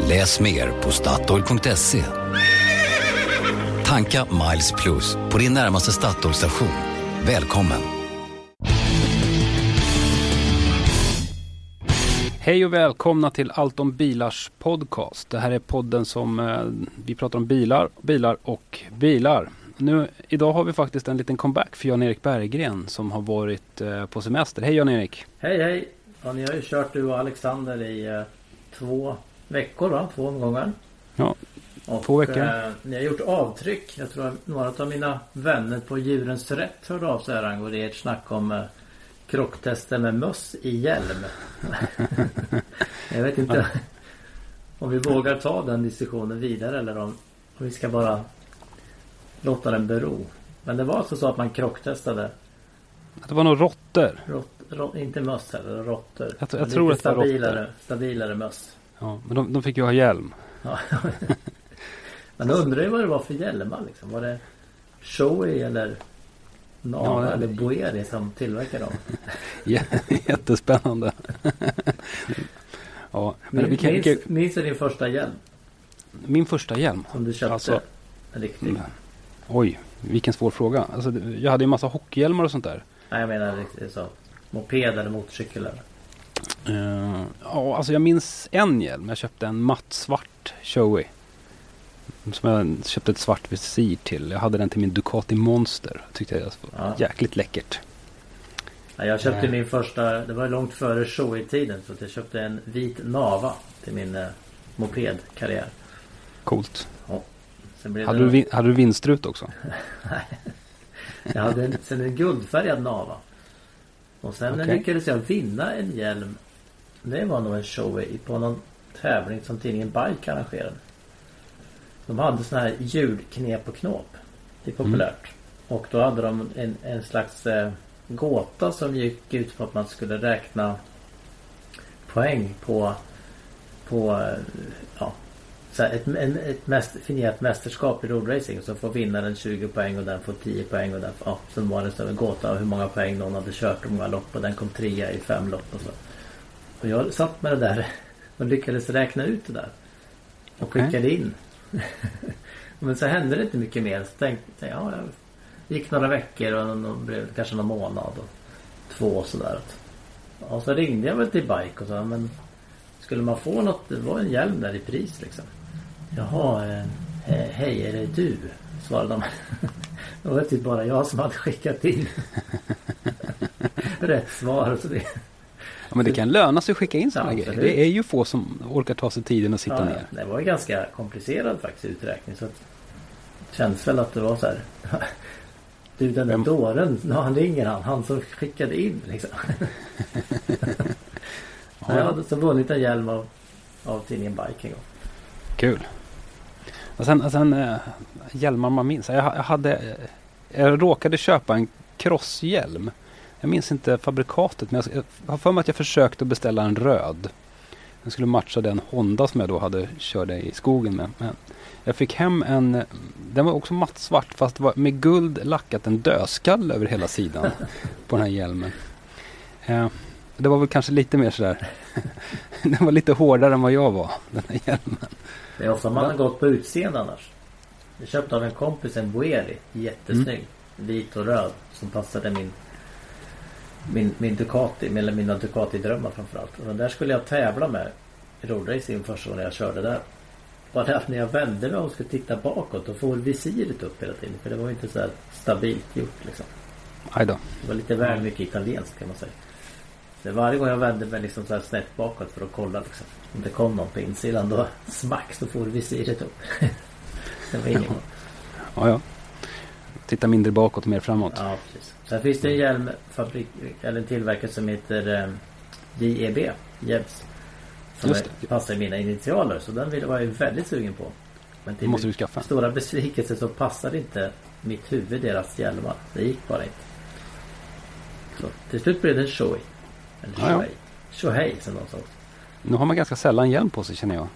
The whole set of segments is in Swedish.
Läs mer på Statoil.se. Tanka Miles Plus på din närmaste Statoil-station. Välkommen! Hej och välkomna till Allt om bilars podcast. Det här är podden som eh, vi pratar om bilar, bilar och bilar. Nu, idag har vi faktiskt en liten comeback för Jan-Erik Berggren som har varit eh, på semester. Hej Jan-Erik! Hej hej! Ja, ni har ju kört du och Alexander i eh, två veckor va? Två omgångar. Ja, Och, Två veckor. Eh, ni har gjort avtryck. Jag tror att några av mina vänner på Djurens Rätt hörde av sig här angående ert snack om eh, krocktester med möss i hjälm. jag vet inte om vi vågar ta den diskussionen vidare eller om, om vi ska bara låta den bero. Men det var alltså så att man krocktestade det var nog råttor. Rott, rott, inte möss heller, råttor. Jag jag tror att det var råttor. stabilare möss. Ja, men de, de fick ju ha hjälm. Ja. Men jag undrar ju vad det var för hjälmar liksom. Var det Shoei eller Nava Ja, eller Boeri som tillverkade dem? Jä- Jättespännande. ja, men vi kan, vi minns, kan, minns du din första hjälm? min första hjälm. Som du köpte? Alltså- en riktig? Mm. Oj, vilken svår fråga. Alltså, jag hade ju massa hockeyhjälmar och sånt där. Nej jag menar riktigt så. Moped eller motorcykel eller? Eh, ja, alltså jag minns en hjälm. Jag köpte en matt svart Shoei. Som jag köpte ett svart visir till. Jag hade den till min Ducati Monster. Tyckte jag var Ja. jäkligt läckert. Ja, jag köpte Nej. min första, det var långt före Shoei-tiden. Så att jag köpte en vit Nava till min eh, mopedkarriär. Coolt. Blev Hade du, hade du vinstrut också? Jag hade en, sen en guldfärgad Nava. Och sen Okej. lyckades jag vinna en hjälm. Det var nog en show i- på någon tävling som tidningen Bike arrangerade. De hade sån här ljudknep och knåp. Det är populärt. Och då hade de en, en slags eh, gåta som gick ut på att man skulle räkna poäng på på eh, ja, så här, ett, en, ett mäst, finierat mästerskap i roadracing. Så får vinnaren 20 poäng och den får 10 poäng. Och den, ja, sen var det så en gåta hur många poäng någon hade kört och många lopp. Och den kom trea i fem lopp och så. Och jag satt med det där och lyckades räkna ut det där. Och skickade in. Men så hände det inte mycket mer. Så tänkte jag, ja, jag gick några veckor och blev kanske någon månad. Och två och sådär. Ja, så ringde jag väl till Bike och sa men skulle man få något, det var en hjälm där i pris liksom. Jaha, eh, he- hej är det du? Svarade de. Det var typ bara jag som hade skickat in rätt svar. Så det, Ja, men det kan löna sig att skicka in sådana Ja, grejer. Det är ju få som orkar ta sig tiden att sitta ja, ner. det var ganska komplicerad faktiskt uträkning. Så att, det känns väl att det var så här. Du den där Vem- dåren, han ringer han. Han som skickade in liksom. Ja, Jag hade så vunnit en hjälm av, av tidningen Bike en gång. Kul. Och sen, och sen eh, hjälmar man minns. Jag, jag hade... Eh, jag råkade köpa en crosshjälm. Jag minns inte fabrikatet men jag, jag har för mig att jag försökte beställa en röd. Den skulle matcha den Honda som jag då hade körde i skogen med. Men jag fick hem en... Den var också mattsvart fast var med guld lackat en dödskalle över hela sidan på den här hjälmen. Eh, det var väl kanske lite mer sådär... den var lite hårdare än vad jag var, den här hjälmen. Det är ofta man har gått på utseende annars. Jag köpte av en kompis en Boeri. Jättesnygg. Vit och röd. Som passade min min, min Ducati, eller mina Ducati-drömmar framförallt. Och den där skulle jag tävla med i roadracing första gången jag körde där. Bara när jag vände mig och skulle titta bakåt då får visiret upp hela tiden. För det var ju inte så här stabilt gjort liksom. Aj då. Det var lite väl mycket italienskt kan man säga. Så varje gång jag vände mig liksom så snett bakåt för att kolla liksom. Om det kom någon på insidan då smack så får visiret upp. det var ingen Ja, ja. Titta mindre bakåt och mer framåt. Ja, precis. Sen finns det en hjälmfabrik, eller en tillverkare som heter eh, JEB. Jebs. Som Just är, passar mina initialer. Så den var jag väldigt sugen på. Men Det till måste du skaffa. stora besvikelse så passade inte mitt huvud deras hjälmar. Det gick bara inte. Så till slut blev det Shoei. Eller Ja, ja. Shohei som de sa. Nu har man ganska sällan hjälm på sig känner jag.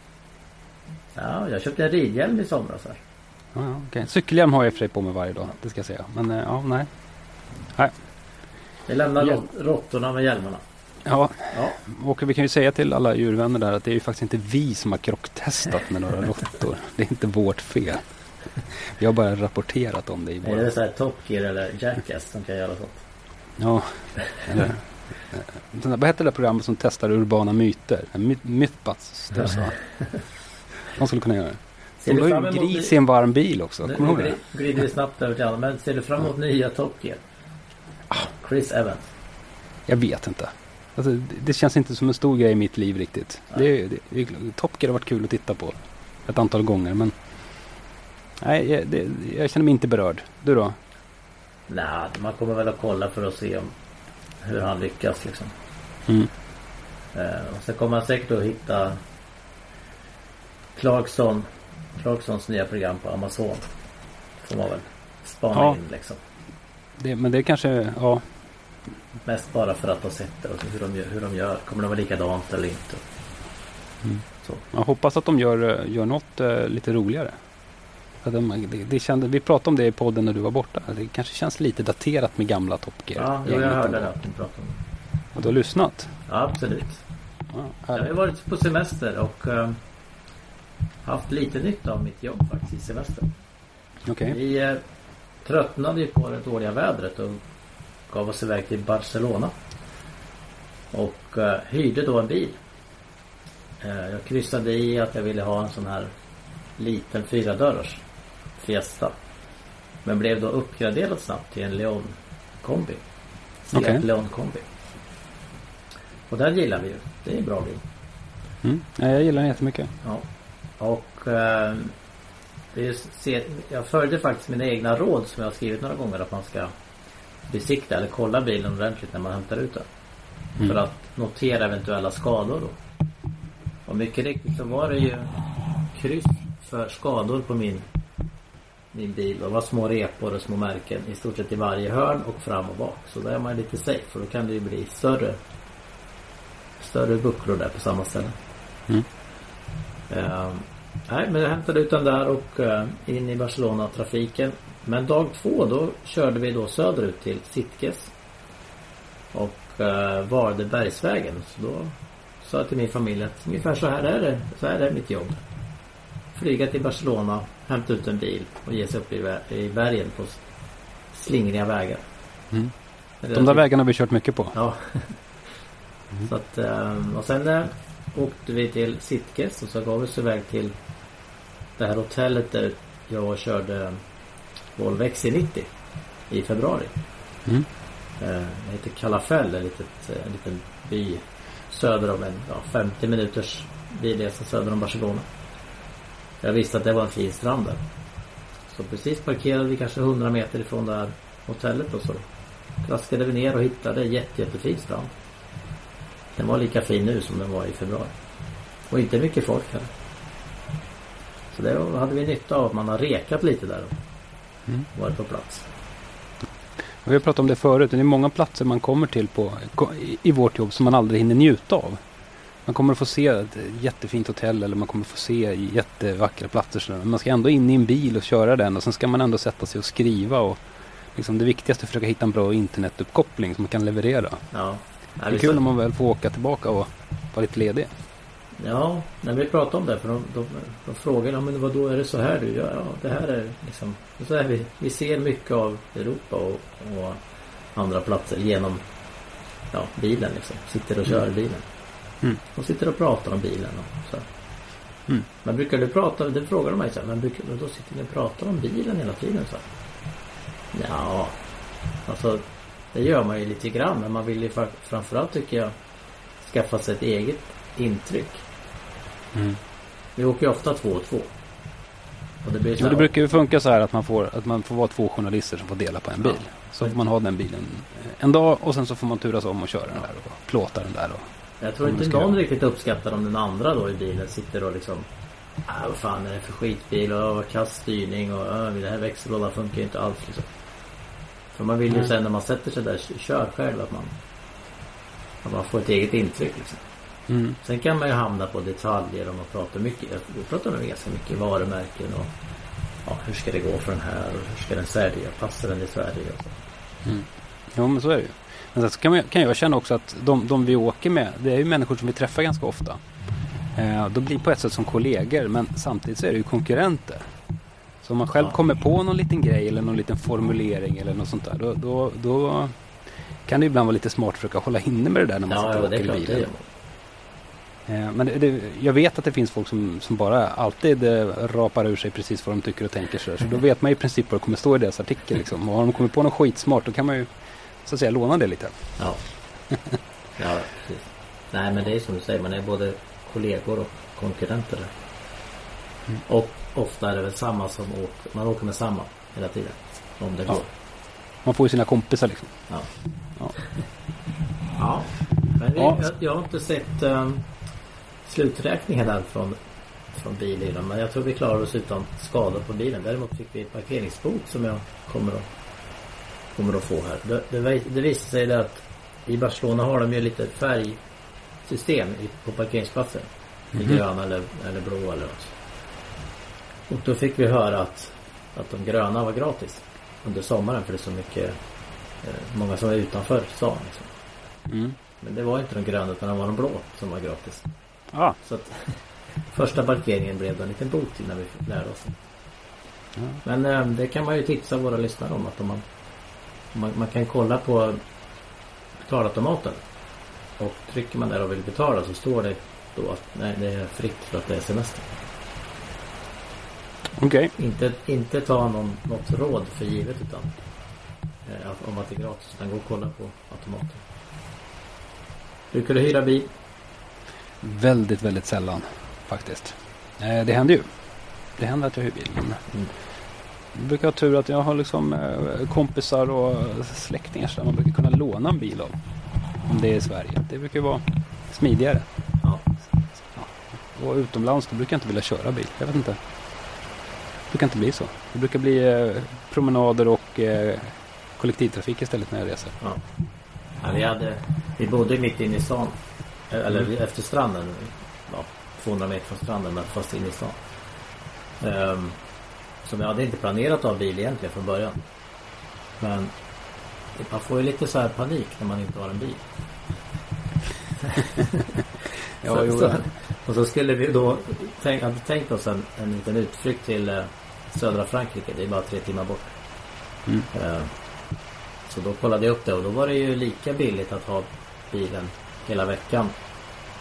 Ja, jag köpte en ridhjälm i somras här. Ja, ja, okej. Cykelhjälm har jag i och för sig på mig varje dag. Det ska jag säga. Men eh, ja, nej. Vi lämnar Hjälm. råttorna med hjälmarna. Ja, Ja, och vi kan ju säga till alla djurvänner där att det är ju faktiskt inte vi som har krocktestat med några råttor. Det är inte vårt fel. Vi har bara rapporterat om det i är våra... det så här Top Gear eller Jackass som kan göra sånt? Ja. Eller, sån där- vad hette det där programmet som testar urbana myter? My- Mythbusters va? De skulle kunna göra det. Ser De la fram ju gris i en varm bil också. Nu, Kommer du ihåg det? gli- glider vi snabbt över till annat. Men ser du fram emot nya Top Gear? Chris Evans. Jag vet inte. Alltså, det, känns inte som en stor grej i mitt liv riktigt. Det, det, det, Top Gear har varit kul att titta på ett antal gånger men Nej, jag, det, jag känner mig inte berörd. Du då? Nej, man kommer väl att kolla för att se om hur han lyckas liksom. Mm. Eh, och sen kommer man säkert att hitta Clarkson Clarksons nya program på Amazon. Får man väl spana Ja. in liksom. Det, men det kanske, ja. Mest bara för att ha sett det och hur de. Hur de gör. Kommer det vara likadant eller inte? Mm. Så. Jag hoppas att de gör, gör något eh, lite roligare. De, det, det kände, vi pratade om det i podden när du var borta. Det kanske känns lite daterat med gamla Top Gear. Ja, jag hörde ändå. att ni pratade om det. Och du har lyssnat? Ja, absolut. Ja, Jag har varit på semester och eh, haft lite nytta av mitt jobb faktiskt i semestern. Okej. Vi eh, tröttnade ju på det dåliga vädret och gav oss iväg till Barcelona. Och eh, hyrde då en bil. Jag kryssade i att jag ville ha en sån här liten fyradörrars Fiesta. Men blev då uppgraderad snabbt till en Leon kombi. Seat Okej. Leon kombi. Och den gillar vi ju. Det är en bra bil. Mm. Ja, jag gillar den jättemycket. Ja. Och eh, se, jag följde faktiskt mina egna råd som jag har skrivit några gånger att man ska besikta eller kolla bilen ordentligt när man hämtar ut den. Mm. För att notera eventuella skador då. Och mycket riktigt så var det ju kryss för skador på min min bil. Det var små repor och små märken i stort sett i varje hörn och fram och bak. Så där är man lite safe för då kan det ju bli större större bucklor där på samma ställe. Mm. Eh, nej, men jag hämtade ut den där och eh, in i Barcelona-trafiken. Men dag två då körde vi då söderut till Sitges. Och eh, valde Bergsvägen. Så då sa jag till min familj att ungefär så här är det. Så här är mitt jobb. Flyga till Barcelona, hämta ut en bil och ge sig upp i, i bergen på slingriga vägar. Mm. De där vägarna har vi kört mycket på. Ja. Så att, eh, och sen eh, åkte vi till Sitges och så gav vi oss iväg till det här hotellet där jag körde Volvo XC90 i februari. Mm. Eh, Det heter Calafell, en litet, eh, en liten by söder om en ja, 50 minuters bilresa söder om Barcelona. Jag visste att det var en fin strand där. Så precis parkerade vi kanske 100 meter ifrån det här hotellet och så traskade vi ner och hittade jätte, jättefin strand. Den var lika fin nu som den var i februari. Och inte mycket folk heller. Så det hade vi nytta av att man har rekat lite där och Mm. varit på plats. Vi har pratat om det förut. Det är många platser man kommer till på, i vårt jobb som man aldrig hinner njuta av. Man kommer att få se ett jättefint hotell eller man kommer att få se jättevackra platser. Men man ska ändå in i en bil och köra den och sen ska man ändå sätta sig och skriva. Och liksom det viktigaste är att försöka hitta en bra internetuppkoppling som man kan leverera. Ja. Det är vi kul sa- när man väl får åka tillbaka och vara lite ledig. Ja, när vi pratade om det för de, de, de frågade ja, men vad då är det så här du gör? Ja, det här är liksom så är vi, vi ser mycket av Europa och, och andra platser genom ja, bilen liksom. Sitter och kör Mm. bilen. Mm. Och sitter och pratar om bilen och så. Mm. Men brukar du prata, det frågar de mig så här, men brukar, då sitter ni och pratar om bilen hela tiden så här? Ja, alltså det gör man ju lite grann men man vill ju framförallt tycker jag skaffa sig ett eget intryck. Mm. Vi åker ju ofta två och två. Och det blir så här, det brukar ju funka så här att man, får, att man får vara två journalister som får dela på en bil. Så får man ha den bilen en dag och sen så får man turas om och köra den där och plåta den där. Och, Jag tror inte någon riktigt uppskattar om den andra då i bilen sitter och liksom ah, vad fan är det för skitbil och vad kass styrning och ah, det här växellådan funkar ju inte alls liksom. För man vill ju sen när man sätter sig där kör själv att man att man får ett eget intryck liksom. Mm. Sen kan man ju hamna på detaljer om man pratar mycket. Vi pratar nog ganska mycket varumärken och ja, hur ska det gå för den här och hur ska den sälja? Passar den i Sverige? Och så. Jo men så är det ju. Men sen så kan, man, kan jag känna också att de, de vi åker med, det är ju människor som vi träffar ganska ofta. Eh, de blir på ett sätt som kollegor men samtidigt så är det ju konkurrenter. Så om man själv kommer på någon liten grej eller någon liten formulering eller något sånt där. Då, då, då kan det ibland vara lite smart att försöka hålla inne med det där när man Ja, sitter och åker i bilen. Eh, Men det, det, jag vet att det finns folk som, som bara alltid eh, rapar ur sig precis vad de tycker och tänker. Så, så då vet man i princip vad det kommer stå i deras artikel. Liksom. Och har de kommit på något skitsmart då kan man ju så att säga låna det lite. Ja. ja, precis. Nej, men det är som du säger. Man är både kollegor och konkurrenter där. Mm. Och ofta är det väl samma som åker. Man åker med samma hela tiden. Om det Ja. går. Man får ju sina kompisar liksom. Ja. Ja. Ja. Men vi, Ja. jag, jag har inte sett um, sluträkningen där från, från bilen. Men jag tror vi klarar oss utan skador på bilen. Däremot fick vi ett parkeringsbot som jag kommer att, kommer att få här. Det, det, det visar sig att i Barcelona har de ju lite färgsystem på parkeringsplatsen. I Mhm. grön eller, eller blå eller något. Och då fick vi höra att, att de gröna var gratis under sommaren för det är så mycket eh, många som är utanför stan. Liksom. Mm. Men det var inte de gröna utan det var de blå som var gratis. Ja, Så att första parkeringen blev det en liten bot innan vi lära oss. Ja. Men eh, det kan man ju tipsa våra lyssnare om att om man, man, man kan kolla på betalautomaten. Och trycker man där och vill betala så står det då att nej, det är fritt för att det är semester. okej. Inte, inte ta någon, något råd för givet utan eh, om att det är gratis. Utan gå och kolla på automaten. Brukar du hyra bil? Väldigt, väldigt sällan faktiskt. Eh, det händer ju. Det händer att jag hyr bil. Men Mm. Jag brukar ha tur att jag har liksom eh, kompisar och släktingar som man brukar kunna låna en bil av. Om det är i Sverige. Det brukar vara smidigare. Ja. Och utomlands då brukar jag inte vilja köra bil. Jag vet inte. Det brukar inte bli så. Det brukar bli eh, promenader och eh, kollektivtrafik istället när jag reser. Ja. Ja, vi, hade, vi bodde mitt inne i stan. Eller Mm. efter stranden. Ja, 200 meter från stranden men fast inne i stan. Um, som jag hade inte planerat att ha bil egentligen från början. Men man får ju lite så här panik när man inte har en bil. Ja, så, så, och så skulle vi då tänk, hade tänkt oss en, en liten utflykt till eh, södra Frankrike. Det är bara tre timmar bort. Mm. Eh, så då kollade jag upp det och då var det ju lika billigt att ha bilen hela veckan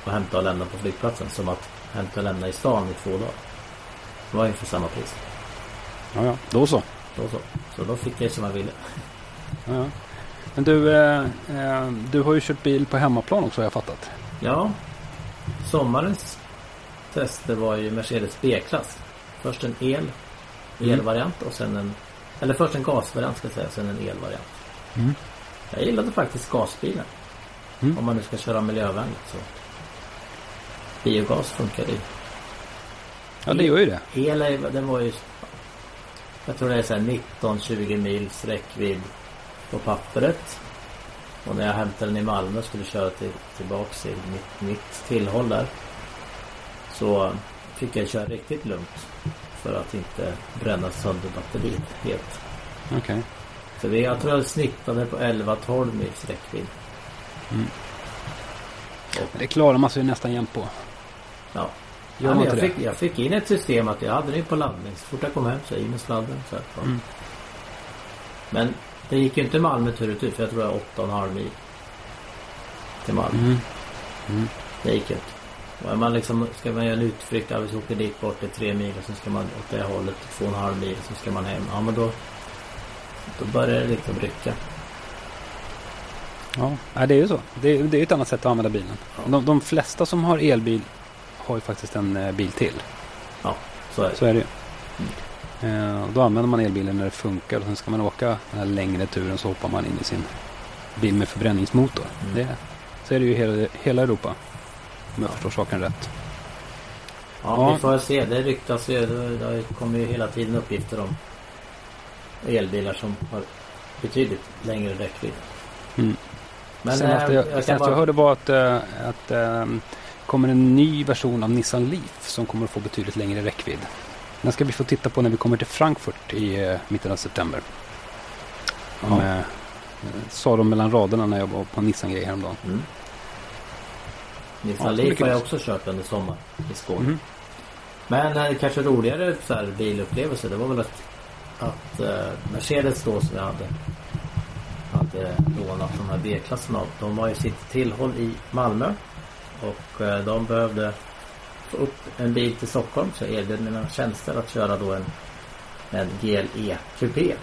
och hämta och lämna på flygplatsen som att hämta och lämna i stan i två dagar. Det var ungefär samma pris. Ja, ja. Då så. Då så. så då fick jag som jag ville. Ja, ja. Men du, eh, eh, du har ju kört bil på hemmaplan också har jag fattat. Ja, sommarens tester var ju Mercedes B-klass. Först en el, Mm. elvariant och sen en eller först en gasvariant ska jag säga, sen en elvariant. Mm. Jag gillade faktiskt gasbilen. Mm. Om man nu ska köra miljövänligt så. Biogas funkar ju. Ja, det gör ju det. El den var ju Jag tror det är så här 19-20 mils räckvidd på pappret. Och när jag hämtade den i Malmö och skulle köra till, tillbaks till mitt, mitt tillhåll där. Så fick jag köra riktigt lugnt. För att inte bränna sönder batteriet helt. Okej. Så vi, jag tror jag snittade på 11-12 mils räckvidd. Det klarar man sig nästan jämt på. Ja. Gör man men jag, inte det? fick, jag fick in ett system att jag hade den på laddning. Så fort jag kom hem så i med sladden. Så här. Mm. Men det gick ju inte Malmö tur och retur för jag tror jag är 8,5 mil. Till Malmö. Mm. Mm. Det gick inte. Och är man liksom, ska man göra en utflykt, ja, vi åker dit bort till tre mil och sen ska man åt det hållet två och en halv mil och sen ska man hem. Ja men då Då börjar det liksom rycka. Ja, det är ju så. Det är, det är ett annat sätt att använda bilen. De, de flesta som har elbil har ju faktiskt en eh, bil till. Ja, så är det. Så är det ju. Eh, och då använder man elbilen när det funkar och sen ska man åka den här längre turen så hoppar man in i sin bil med förbränningsmotor. Mm. Det, så är det ju i hela, hela Europa. Om jag förstår saken rätt. Ja, Ja. vi får se. Det ryktas ju. Det, kommer ju hela tiden uppgifter om elbilar som har betydligt längre räckvidd. Mm. Men senaste eh, jag, jag kan senaste jag bara... hörde var att, eh, att eh, kommer en ny version av Nissan Leaf som kommer att få betydligt längre räckvidd. Den ska vi få titta på när vi kommer till Frankfurt i eh, mitten av september. De, Ja. eh, sa de mellan raderna när jag var på Nissan-grej häromdagen. Mm. Nissan Ja, Leaf har jag också kört under sommar i Skåne. Mhm. Men eh, kanske roligare så här, bilupplevelse det var väl att, att eh, Mercedes då som jag hade hade lånat de här B-klasserna av. De har ju sitt tillhåll i Malmö. Och eh, de behövde få upp en bil till Stockholm så jag erbjöd mina tjänster att köra då en, en GLE Coupé.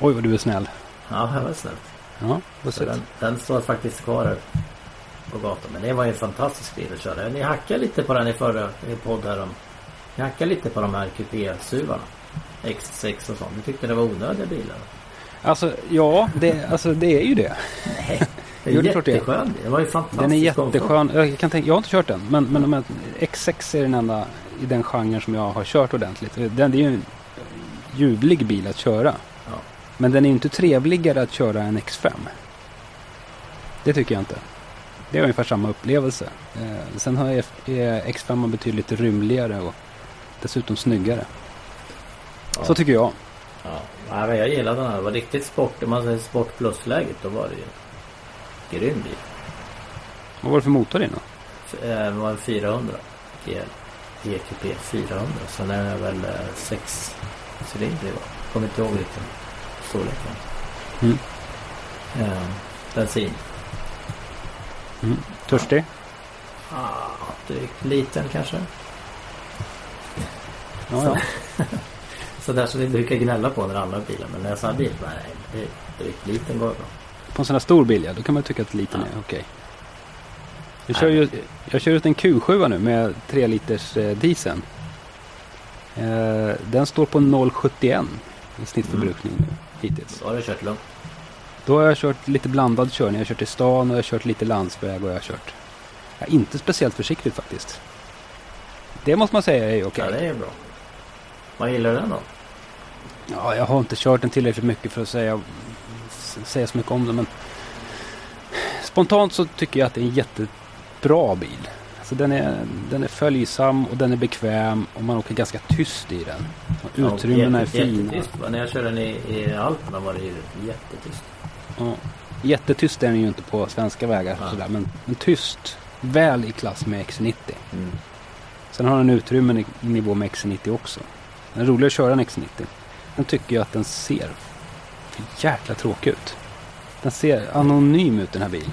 Oj vad du är snäll. Ja, det var snällt. Ja, vad Så den, den står faktiskt kvar här på gatan. Men det var en fantastisk bil att köra. Ni hackade lite på den i förra i podd här om. Ni hackade lite på de här kupé-suvarna. X6 och sånt. Ni tyckte det var onödiga bilar. Alltså ja, det, alltså, det är ju det. Nej, Jo, det är klart det är. var ju fantastisk Den är jätteskön. Jag, kan tänka, jag har inte kört den. Men, men de här X6 är den enda i den genren som jag har kört ordentligt. Den det är ju en ljuvlig bil att köra. Ja. Men den är ju inte trevligare att köra än X5. Det tycker jag inte. Det är ungefär samma upplevelse. Eh, sen har är X5 betydligt rymligare och dessutom snyggare. Ja. Så tycker jag. Ja, jag gillade den här. Det var riktigt sport. Om man säger sport plus-läget. Då var det ju grym bil. Vad var det för motor i den eh, Det var en 400. GL. EQP 400. Sen är det väl eh, sex cylindrig va? Kommer inte ihåg vilken storleken. Mm. Eh, bensin. Mm. Törstig? Ah, drygt liten kanske. Ja, ja. Så där som vi brukar gnälla på när andra bilar. Men när jag sa bil, nej, det är drygt liten går bra. På en sån här stor bil ja, då kan man tycka att liten är okej. Jag, kör ju, jag kör ut en Q7 nu med 3 liters eh, dieseln. Eh, den står på 0,71 i snittförbrukning nu hittills. Då har du kört lugnt. Då har jag kört lite blandad körning. Jag har kört i stan och jag har kört lite landsväg och jag har kört ja, inte speciellt försiktigt faktiskt. Det måste man säga är okej. Ja, det är bra. Vad gillar du den då? Ja, jag har inte kört den tillräckligt mycket för att säga, säga så mycket om den. Men spontant så tycker jag att det är en jättebra bil. Alltså den, är, den är följsam och den är bekväm och man åker ganska tyst i den. Och Utrymmena är jätte- fina. Jättetyst. va? När jag körde den i, i Alperna var det ju jättetyst. Ja. Jättetyst är den ju inte på svenska vägar. Ja. Sådär, men, men tyst. Väl i klass med X90. Mm. Sen har den utrymmen i nivå med X90 också. Den är rolig att köra en X90. Sen tycker jag att den ser jäkla tråkig ut. Den ser anonym ut den här bilen.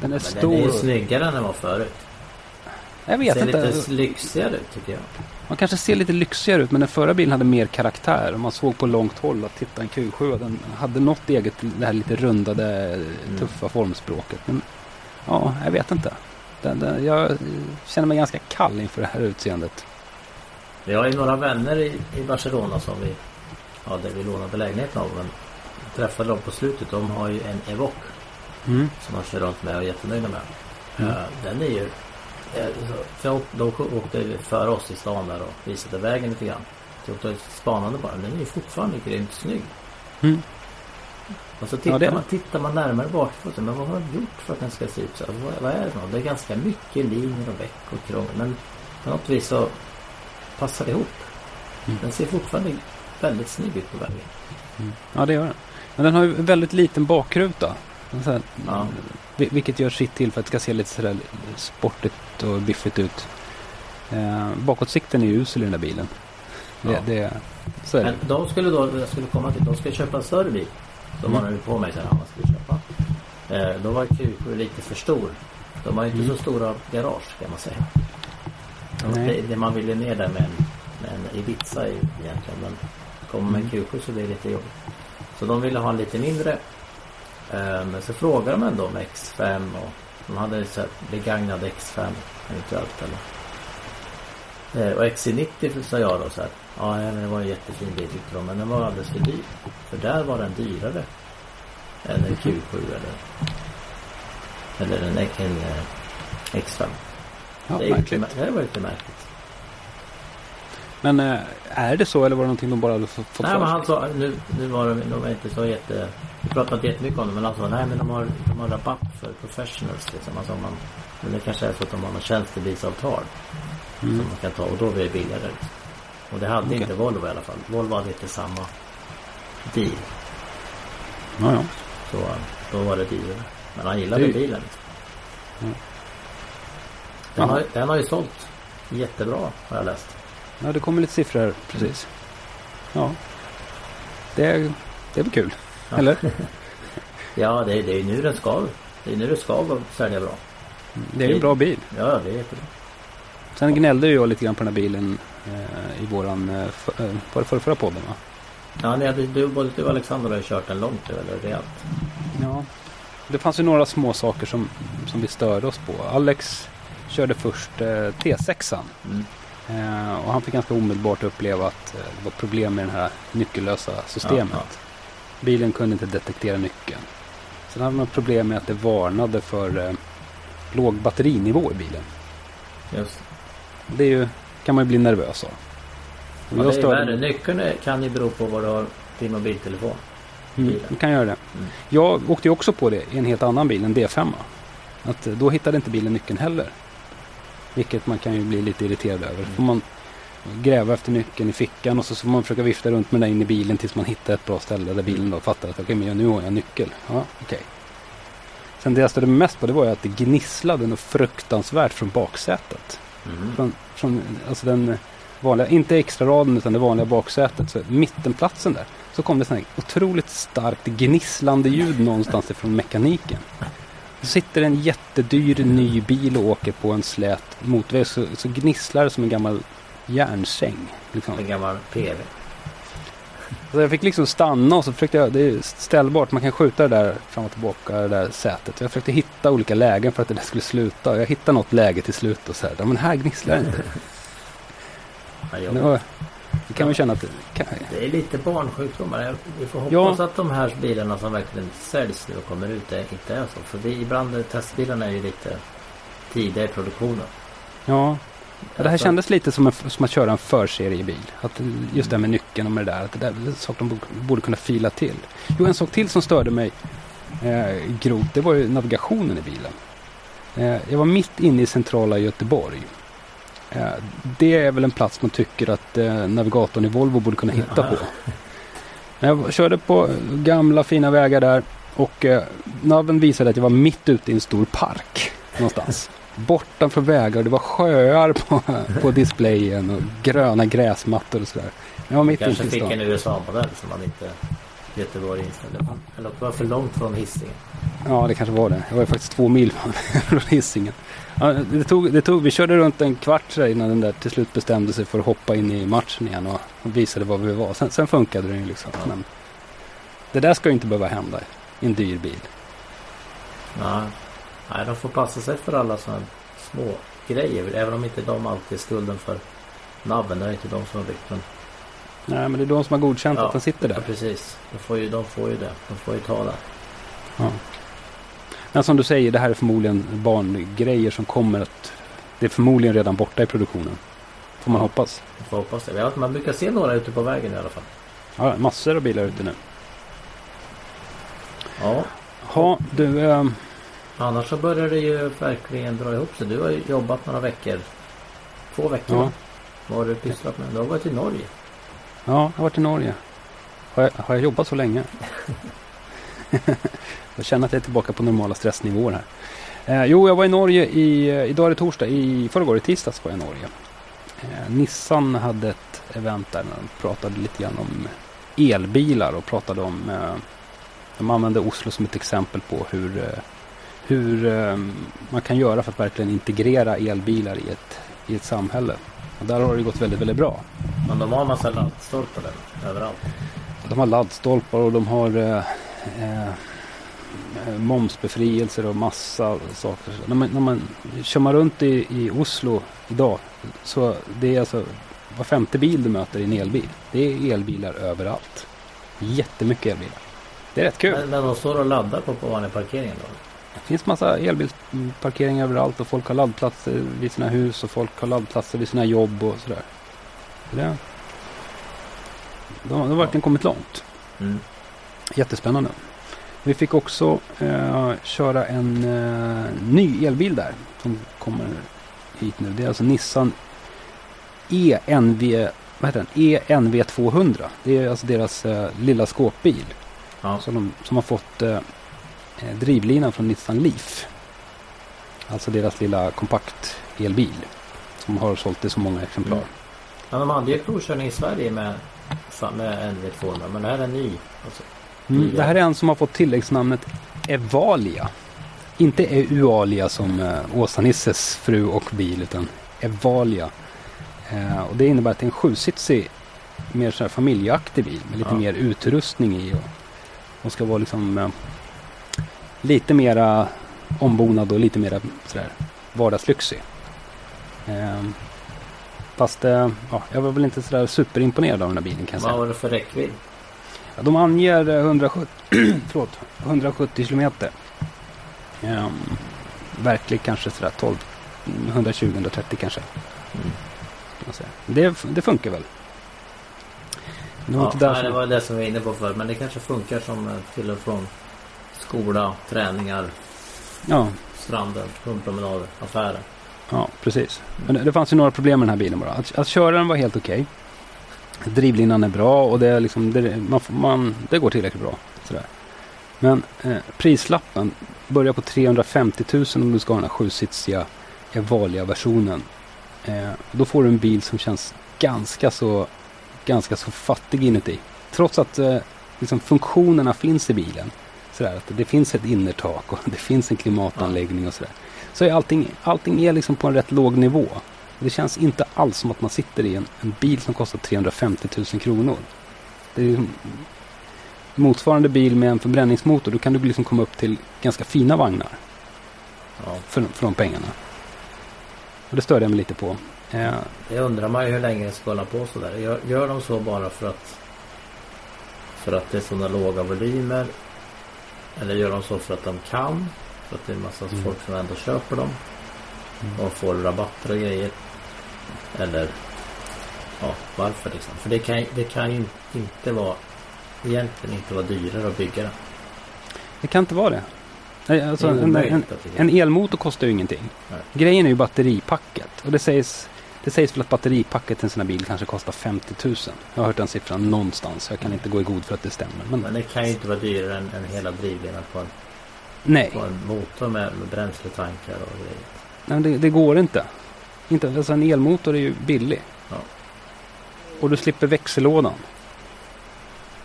Den är Men stor. den är ju snyggare än den var förut. jag vet Ser inte. lite lyxigare ut tycker jag. Man kanske ser lite lyxigare ut men den förra bilen hade mer karaktär. Man såg på långt håll att titta en Q7 den hade något eget, det här lite rundade, tuffa formspråket. Men ja, jag vet inte. Den, den, jag känner mig ganska kall inför det här utseendet. Vi har ju några vänner i, i Barcelona som vi Ja, där vi lånade lägenheten av. Men träffade dem på slutet. De har ju en Evoque. Mm. Som de kör runt med och är jättenöjda med. Mm. Eh, Den är ju... eh, så De åkte före oss i stan där och visade vägen lite grann. Så åkte spanande bara. Den är ju fortfarande grymt snygg. Mm. Och så tittar, Ja, man, tittar man närmare bakåt. Men vad har de gjort för att den ska se ut så här? Vad, vad är det för något? Det är ganska mycket linjer och veck och krångel. Men på något vis så passar det ihop. Mm. Den ser fortfarande väldigt snygg ut på vägen. Ja, det gör den. Men den har ju väldigt liten bakruta. Så här, Ja. vil- Vilket gör sitt till för att det ska se lite sådär sportigt och biffigt ut. Eh, bakåtsikten är ju usel i den där bilen. Det, Ja. det, så är det. Men de skulle då, jag skulle komma till, de ska köpa en större bil. De Mm. nu på mig sen, vad ska vi köpa? Eh, då var Q7 lite för stor. De har ju inte Mm. så stora garage kan man säga. Det, det man ville ner där med en, med en Ibiza är egentligen. Men kommer med en Mm. Q7 så det lite jobbigt. Så de ville ha en lite mindre. Eh, men så frågade de ändå om X5 och de hade så här begagnad X5 eventuellt eller. Eh, och XC90 sa jag då så här. Ja, men det var en jättefin bil tyckte de. Men den var alldeles för dyr. För där var den dyrare. Än en Q7 eller. Eller en, en, eh, X5. Ja, det, är ju märkligt. mär- det var lite märkligt. Men eh, är det så eller var det någonting de bara hade fått fått Nej för men han sa, nu, nu var de, de var inte så jätte... Vi pratade inte jättemycket om det men han sa nej men de har, de har rabatt för professionals liksom. Alltså, man, men det kanske är så att de har något tjänstebilsavtal. Mm. Som man kan ta och då blir det billigare. Liksom. Och det hade Okej. inte Volvo i alla fall. Volvo hade inte samma deal. Ja, ja. Så då var det dyrare. Men han gillade Det- bilen. Liksom. Mm. Den, har, den har ju sålt jättebra har jag läst. Ja, det kommer lite siffror här precis. Ja. Det är, det är väl kul? Ja. Eller? Ja det, är- det är nu den ska. Det är nu det ska sälja bra. Det är ju en bra bil. Ja det är jättebra. Sen gnällde jag lite grann på den här bilen eh, i våran eh, för, eh, var det förra, podden va? Ja, nej, du, du, både du och Alexander har ju kört den långt nu, eller rejält. Ja. Det fanns ju några små saker som, som vi störde oss på. Alex körde först eh, T6an. Mm. Eh, och han fick ganska omedelbart uppleva att eh, det var problem med det här nyckellösa systemet. Ja, Bilen kunde inte detektera nyckeln. Sen hade man problem med att det varnade för eh, låg batterinivå i bilen. Just. Det är ju, kan man ju bli nervös av. Och Ja, det är störde värre. Nyckeln kan ju bero på vad du har din mobiltelefon. Mm, du kan göra det. Mm. Jag åkte ju också på det i en helt annan bil, en D5. Att eh, då hittade inte bilen nyckeln heller. Vilket man kan ju bli lite irriterad över. Mm. Får man gräva efter nyckeln i fickan och så får man försöka vifta runt med den in i bilen tills man hittar ett bra ställe där bilen då fattar att okej, men nu har jag en nyckel. Ja, okej. Sen det jag störde mest på det var ju att det gnisslade något fruktansvärt från baksätet. Mm. Från, från alltså den vanliga, inte extra raden utan det vanliga baksätet. Så mittenplatsen där. Så kom det sån här otroligt starkt gnisslande ljud någonstans ifrån mekaniken. Sitter en jättedyr ny bil och åker på en slät motorväg så, så gnisslar det som en gammal järnsäng. Liksom. En gammal PV. Så jag fick liksom stanna och så försökte jag, det är ställbart, man kan skjuta det där fram och tillbaka, det där sätet. Jag försökte hitta olika lägen för att det där skulle sluta. Jag hittade något läge till slut och så här, men här gnisslar det inte. Ja, Det, var, det kan man känna att det kan, Det är lite barnsjukdomar. Vi får hoppas Ja. att de här bilarna som verkligen säljs nu och kommer ut är, inte är så. För vi, ibland testbilarna är ju lite tidiga i produktionen. ja. Ja, det här kändes lite som, en, som att köra en förseriebil. Att just det här med nyckeln och med det där. Att det där är en sak de borde, borde kunna fila till. Jo, en sak till som störde mig eh, grovt. Det var ju navigationen i bilen. Eh, jag var mitt inne i centrala Göteborg. Eh, det är väl en plats man tycker att eh, navigatorn i Volvo borde kunna hitta på. Men jag körde på gamla fina vägar där och eh, naven visade att jag var mitt ute i en stor park någonstans. Borta från vägar det var sjöar på, på displayen och gröna gräsmattor och sådär. Jag var mitt Kanske ute i fick stan. en USA-modell som man inte Göteborg inställde. Eller det var för långt från Hisingen. Ja, det kanske var det. Jag var ju faktiskt två mil från Hisingen. Ja, det tog, det tog, vi körde runt en kvart innan den där till slut bestämde sig för att hoppa in i matchen igen och visade var vi var. Sen, sen funkade den ju liksom. Ja. Men det där ska ju inte behöva hända i en dyr bil. Nej. Nej, de får passa sig för alla sådana små grejer. Även om inte de alltid är skulden för nabben. Det är inte de som har byggt men Nej, men det är de som har godkänt Ja. att den sitter Ja, där. precis. De får, ju, de får ju det. De får ju ta det. Ja. Men som du säger, det här är förmodligen barngrejer som kommer att... Det är förmodligen redan borta i produktionen. Får man Ja. hoppas. Vi får hoppas det. Ja, Man brukar se några ute på vägen i alla fall. Ja, massor av bilar ute nu. Ja. Ja, du... ehm, Annars så börjar det ju verkligen dra ihop sig. Du har ju jobbat några veckor. Två veckor Ja. va? Vad har du pysslat med? Du har varit i Norge. Ja, jag har varit i Norge. Har jag, har jag jobbat så länge? jag känner att jag är tillbaka på normala stressnivåer här. Eh, jo, jag var i Norge i, eh, idag är det torsdag, i förrgår i tisdags var jag i Norge. Eh, Nissan hade ett event där de pratade lite grann om elbilar och pratade om eh, de använde Oslo som ett exempel på hur, eh, hur eh, man kan göra för att verkligen integrera elbilar i ett, i ett samhälle. Och där har det gått väldigt, väldigt bra. Men de har en massa laddstolpar där. Överallt. De har laddstolpar och de har eh, eh, eh, momsbefrielser och massa saker. När man, när man kör man runt i, i Oslo idag så det är alltså var femte bil du möter i en elbil. Det är elbilar överallt. Jättemycket elbilar. Det är rätt kul. Men, men de står och laddar på, på vanliga parkeringen då? Det finns massa elbilsparkeringar överallt och folk har laddplatser vid sina hus och folk har laddplatser vid sina jobb och sådär. Det, de, de har verkligen kommit långt. Mm. Jättespännande. Vi fick också eh, köra en eh, ny elbil där som kommer hit nu. Det är alltså Nissan ENV, vad heter den? ENV 200. Det är alltså deras eh, lilla skåpbil. Ja. Som, de, som har fått eh, drivlinan från Nissan Leaf. Alltså deras lilla kompakt elbil. Som har sålt i så många exemplar. Mm. Ja, de hade ju provkörning i Sverige med, med NV200 men det här är ny. Alltså. Mm, det här är en som har fått tilläggsnamnet Evalia. Inte Eualia som eh, Åsa-Nisses fru och bil utan Evalia. Eh, och det innebär att det är en sjusitsig mer så här familjeaktig bil med lite Ja. mer utrustning i. Och, och ska vara liksom eh, lite mera ombonad och lite mera sådär vardagslyxig. Eh, fast eh, ja, jag var väl inte sådär superimponerad av den här bilen kan jag säga. Vad var det för räckvidd? Ja, de anger eh, 170, förlåt, 170 kilometer. Um, verklig kanske sådär 12, 120-130 kanske. Mm. Det, det funkar väl. Det var Ja, nej, det som, var det som vi var inne på förut. Men det kanske funkar som eh, till och från skola, träningar, ja, stranden, hundpromenader, affärer. ja, precis. Men det, fanns ju några problem med den här bilen bara. Att, att köra den var helt okej. Drivlinan är bra och det, är liksom, det, man, man, det går tillräckligt bra. Sådär. Men eh, prislappen börjar på 350 000 om du ska ha den här sjusitsiga Evalia-versionen. Eh, då får du en bil som känns ganska så, ganska så fattig inuti. Trots att eh, liksom funktionerna finns i bilen. Sådär, att det finns ett innertak och det finns en klimatanläggning och sådär. Så är allting, allting är liksom på en rätt låg nivå. Det känns inte alls som att man sitter i en, en bil som kostar 350 000 kronor. Det är motsvarande bil med en förbränningsmotor. Då kan du liksom komma upp till ganska fina vagnar Ja. för, för de pengarna. Och det störde jag mig lite på. Eh, Det undrar man ju hur länge det ska hålla på sådär. Gör, gör de så bara för att för att det är sådana låga volymer? Eller gör de så för att de kan? För att det är en massa Mm. folk som ändå köper dem Mm. och får rabatter och grejer? Eller ja, varför liksom? För det kan, det kan ju inte vara egentligen inte vara dyrare att bygga den. det kan inte vara det. Alltså, en, en, en elmotor kostar ju ingenting. Nej. Grejen är ju batteripacket. Och det sägs, det sägs väl att batteripacket till en sån här bil kanske kostar 50 000. Jag har hört den siffran någonstans. Jag kan inte gå i god för att det stämmer. Men, Men det kan ju inte vara dyrare än, än hela drivlinan på en, nej, på en motor med, med bränsletankar och grejer. nej det, det går inte. inte. Alltså en elmotor är ju billig. Ja. Och du slipper växellådan.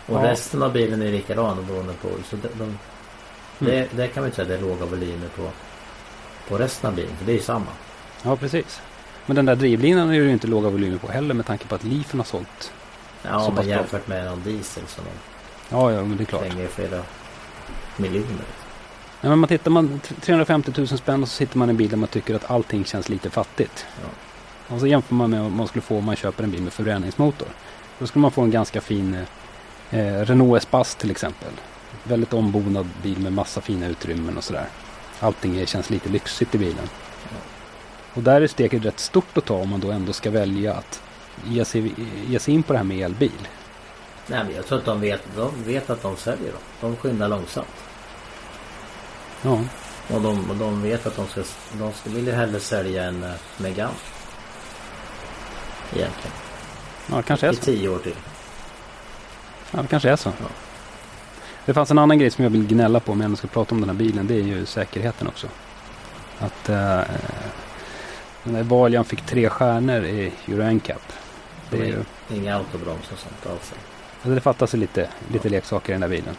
Och Ja. resten av bilen är likadan beroende på. Så de, de, det, det kan man inte säga det är låga volymer på, på resten av bilen. För det är ju samma. Ja, precis. Men den där drivlinan är ju inte låga volymer på heller med tanke på att Leafen har sålt. Ja, Så men jämfört med någon diesel som Ja, ja, men det är klart. slänger flera miljoner. Ja, men man tittar man 350 000 spänn och så sitter man i en bil där man tycker att allting känns lite fattigt. Ja. Och så jämför man med vad man skulle få om man köper en bil med förbränningsmotor. Då skulle man få en ganska fin eh, Renault Espace till exempel. Väldigt ombonad bil med massa fina utrymmen och sådär. Allting känns lite lyxigt i bilen. Och där är steget rätt stort att ta om man då ändå ska välja att ge sig, ge sig in på det här med elbil. Nej, men jag tror att de vet, de vet att de säljer dem. De skyndar långsamt. Ja, Och de, och de vet att de ska, de ska vill hellre sälja en uh, Megane. Egentligen. ja kanske är I så. tio år till. Ja, det kanske är så. Ja. Det fanns en annan grej som jag vill gnälla på om jag ändå ska prata om den här bilen. Det är ju säkerheten också. Att eh, den där Valian fick tre stjärnor i Euro NCAP. Det, är ju, Inga autobroms och sånt alls. alltså det fattas ju lite, lite leksaker i den där bilen.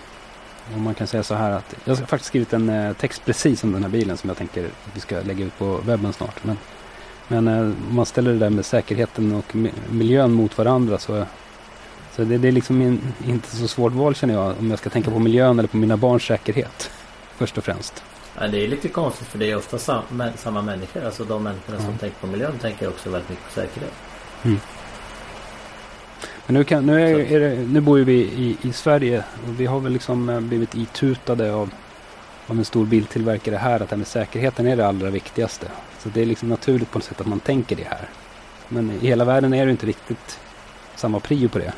Och man kan säga så här att jag har faktiskt skrivit en eh, text precis om den här bilen som jag tänker att vi ska lägga ut på webben snart. Men, men eh, om man ställer det där med säkerheten och mi- miljön mot varandra så, så det, det är liksom in, inte så svårt val känner jag om jag ska tänka på miljön eller på mina barns säkerhet. Först och främst. Ja, det är lite konstigt för det är ofta sam, samma människor. Alltså de människorna som tänker på miljön tänker också väldigt mycket på säkerhet. Men nu, kan, nu, är, är det, nu bor ju vi i, i Sverige och vi har väl liksom eh, blivit itutade av, av en stor biltillverkare här att det här med säkerheten är det allra viktigaste. Så det är liksom naturligt på något sätt att man tänker det här. Men i hela världen är det inte riktigt, samma prio på det.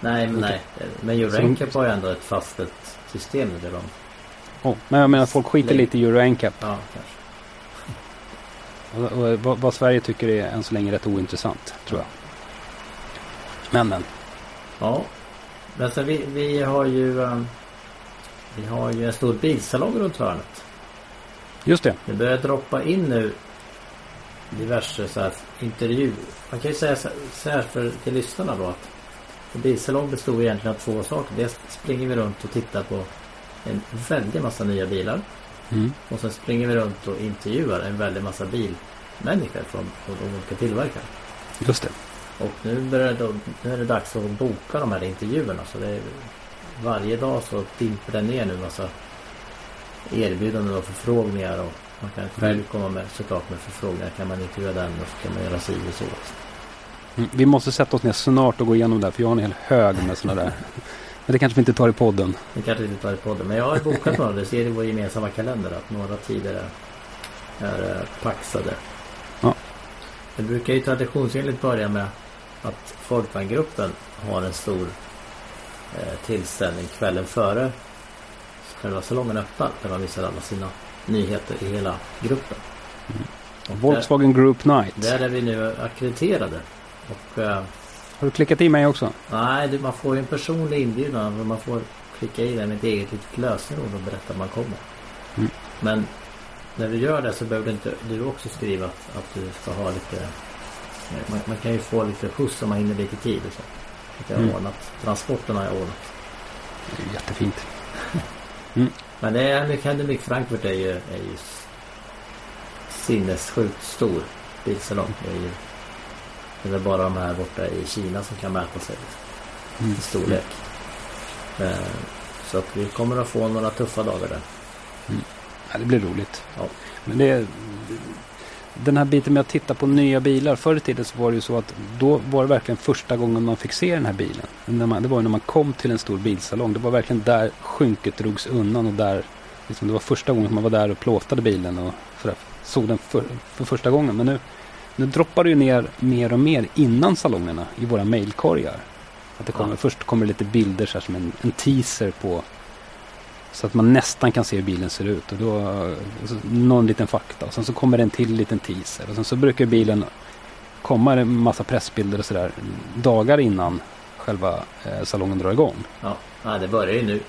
Nej, men nej. Men Euro NCAP har ju ändå ett fastställt system där de... Oh, men jag menar folk skiter Lägg- lite i Euro NCAP. Ja, kanske. Och, och, vad, Sverige tycker är än så länge rätt ointressant, tror jag. Men, men. Ja. Men sen vi, vi har ju... ehm, vi har ju en stor bilsalong runt hörnet. Just det. Det börjar droppa in nu diverse så här intervju. Man kan ju säga så så här för till lyssnarna då att en bilsalong består egentligen av två saker. Dels springer vi runt och tittar på en väldig massa nya bilar. Mm. Och sen springer vi runt och intervjuar en väldig massa bilmänniskor från, från de olika tillverkare. Just det. Och nu, börjar det, nu är det dags att boka de här intervjuerna. Så det är, varje dag så dimper det ner nu massa erbjudanden och förfrågningar. Och man kan själv komma med såklart med förfrågningar. Kan man intervjua den och så kan man göra si och så. Mm. Vi måste sätta oss ner snart och gå igenom det här, för jag har en hel hög med sådana där. Men det kanske vi inte tar i podden. Det kanske inte tar i podden. Men jag har bokat några. Det ser i vår gemensamma kalender att några tider är, är eh, paxade. Ja. Det brukar ju traditionsenligt börja med att Folkvagngruppen har en stor eh, tillställning kvällen före själva salongen öppnar. Där man visar alla sina nyheter i hela gruppen. Där, Volkswagen Group Night. där är vi nu akkrediterade. Och eh, Har du klickat i mig också? Nej, du, man får ju en personlig inbjudan. och Man får klicka i det med ett eget litet lösenord och berätta att man kommer. Mm. Men när du gör det så behöver du inte du också skriva att, att du ska ha lite... Man, man kan ju få lite skjuts om man hinner lite tid och så. Att jag har Mm. ordnat. Transporterna har jag ordnat. Det är jättefint. Men det är Mechanic Frankfurt är ju, är ju sinnessjukt stor bilsalong. Det är ju det är väl bara de här borta i Kina som kan mäta sig Mm. i storlek. Eh, Så att vi kommer att få några tuffa dagar där. Ja, det blir roligt. Ja. Men det den här biten med att titta på nya bilar. Förr i tiden så var det ju så att då var det verkligen första gången man fick se den här bilen. När man, det var ju när man kom till en stor bilsalong. Det var verkligen där skynket drogs undan och där liksom, det var första gången man var där och plåtade bilen och sådär, såg den för, för första gången. Men nu, nu droppar det ju ner mer och mer innan salongerna i våra mailkorgar. Att det kommer, Ja. Först kommer det lite bilder så här, som en, en teaser på så att man nästan kan se hur bilen ser ut. Och då, och så någon liten fakta. Och sen så kommer det en till liten teaser. Och sen så brukar bilen komma en massa pressbilder och sådär dagar innan själva eh, salongen drar igång. Ja, nej, det börjar ju nu.